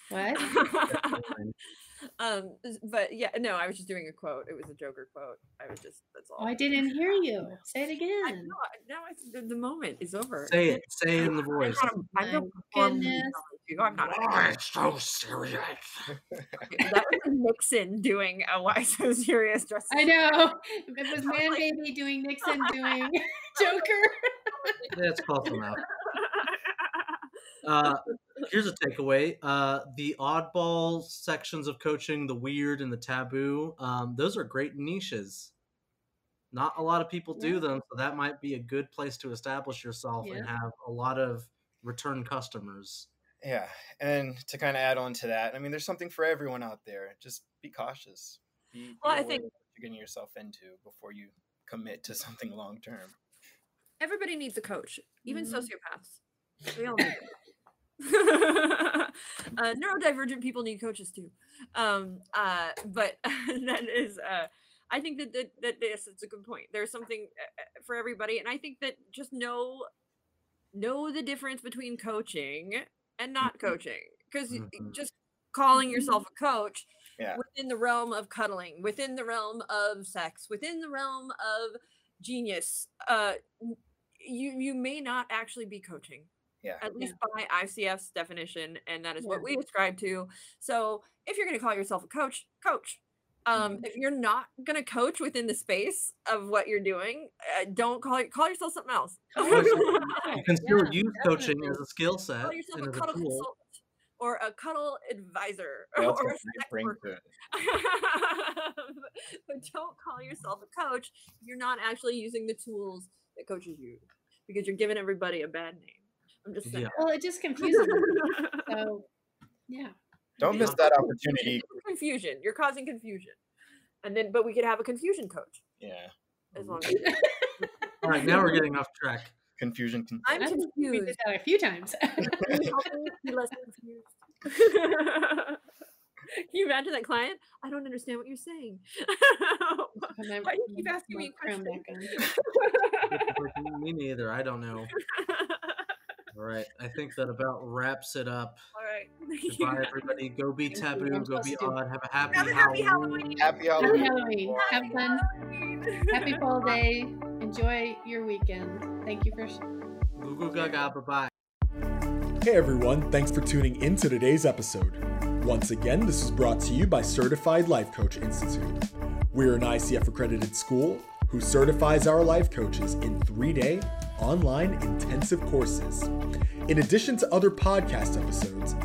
What? [laughs] um, but yeah, no, I was just doing a quote. It was a Joker quote. I was just that's all. Oh, I didn't hear you. Say it again. now I, the, the moment is over. Say it. Say it in the I'm voice. not a- I'm My goodness. I'm not. Why so serious? that was Nixon doing a "Why So Serious" dress. I know. It was [laughs] I was Man like- Baby doing Nixon doing [laughs] [laughs] Joker. That's close enough. Uh, here's a takeaway: uh, the oddball sections of coaching, the weird and the taboo, um, those are great niches. Not a lot of people do Yeah. them, so that might be a good place to establish yourself and have a lot of return customers. Yeah, and to kind of add on to that, I mean, there's something for everyone out there. Just be cautious. Be, be Well, I think- what you're getting yourself into before you commit to something long term. Everybody needs a coach, even Mhm. sociopaths. We all need it. [laughs] uh, neurodivergent people need coaches too. Um, uh, but [laughs] that is, uh, I think that, that that yes, it's a good point. There's something uh, for everybody, and I think that just know know the difference between coaching and not coaching, because Mhm. just calling yourself a coach Yeah. within the realm of cuddling, within the realm of sex, within the realm of genius, uh, you, you may not actually be coaching Yeah. at least by ICF's definition, and that is Yeah. what we ascribe to. So if you're going to call yourself a coach, coach. Um, Mm-hmm. If you're not going to coach within the space of what you're doing, uh, don't call it, [laughs] call yourself something else. You [laughs] can still Yeah, use coaching as a skill set call yourself and a as a cuddle tool. consultant or a cuddle advisor [laughs] What or can a I bring to it? but don't call yourself a coach if you're not actually using the tools that coaches use because you're giving everybody a bad name. I'm just saying. Yeah. Well, it just confuses me. So, yeah. Don't miss that opportunity. Confusion. You're causing confusion. And then, but we could have a confusion coach Yeah, as long mm-hmm. as [laughs] All right, now we're getting off track. confusion. Can, I'm I think we did confused. that a few times. [laughs] Can you be less confused? [laughs] Can you imagine that client? I don't understand what you're saying. Why do you keep asking me gonna questions? back on. Me neither. I don't know. All right, I think that about wraps it up. All right. Thank. [laughs] Goodbye, everybody. Go be taboo. Go be supposed odd. Have a happy, Have a happy Halloween. Halloween. happy Happy Halloween. Halloween. Have fun. Happy fall day. Enjoy your weekend. Thank you for. Sh- Goo goo gaga. Bye bye. Hey everyone, thanks for tuning in to today's episode. Once again, this is brought to you by Certified Life Coach Institute. We're an ICF accredited school who certifies our life coaches in three day, online, intensive courses. In addition to other podcast episodes,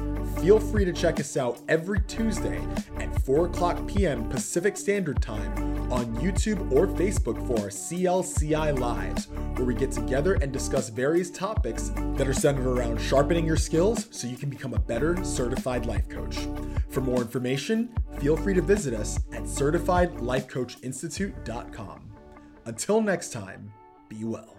feel free to check us out every Tuesday at 4 o'clock p.m. Pacific Standard Time on YouTube or Facebook for our CLCI Lives, where we get together and discuss various topics that are centered around sharpening your skills so you can become a better certified life coach. For more information, feel free to visit us at certifiedlifecoachinstitute.com. Until next time, be well.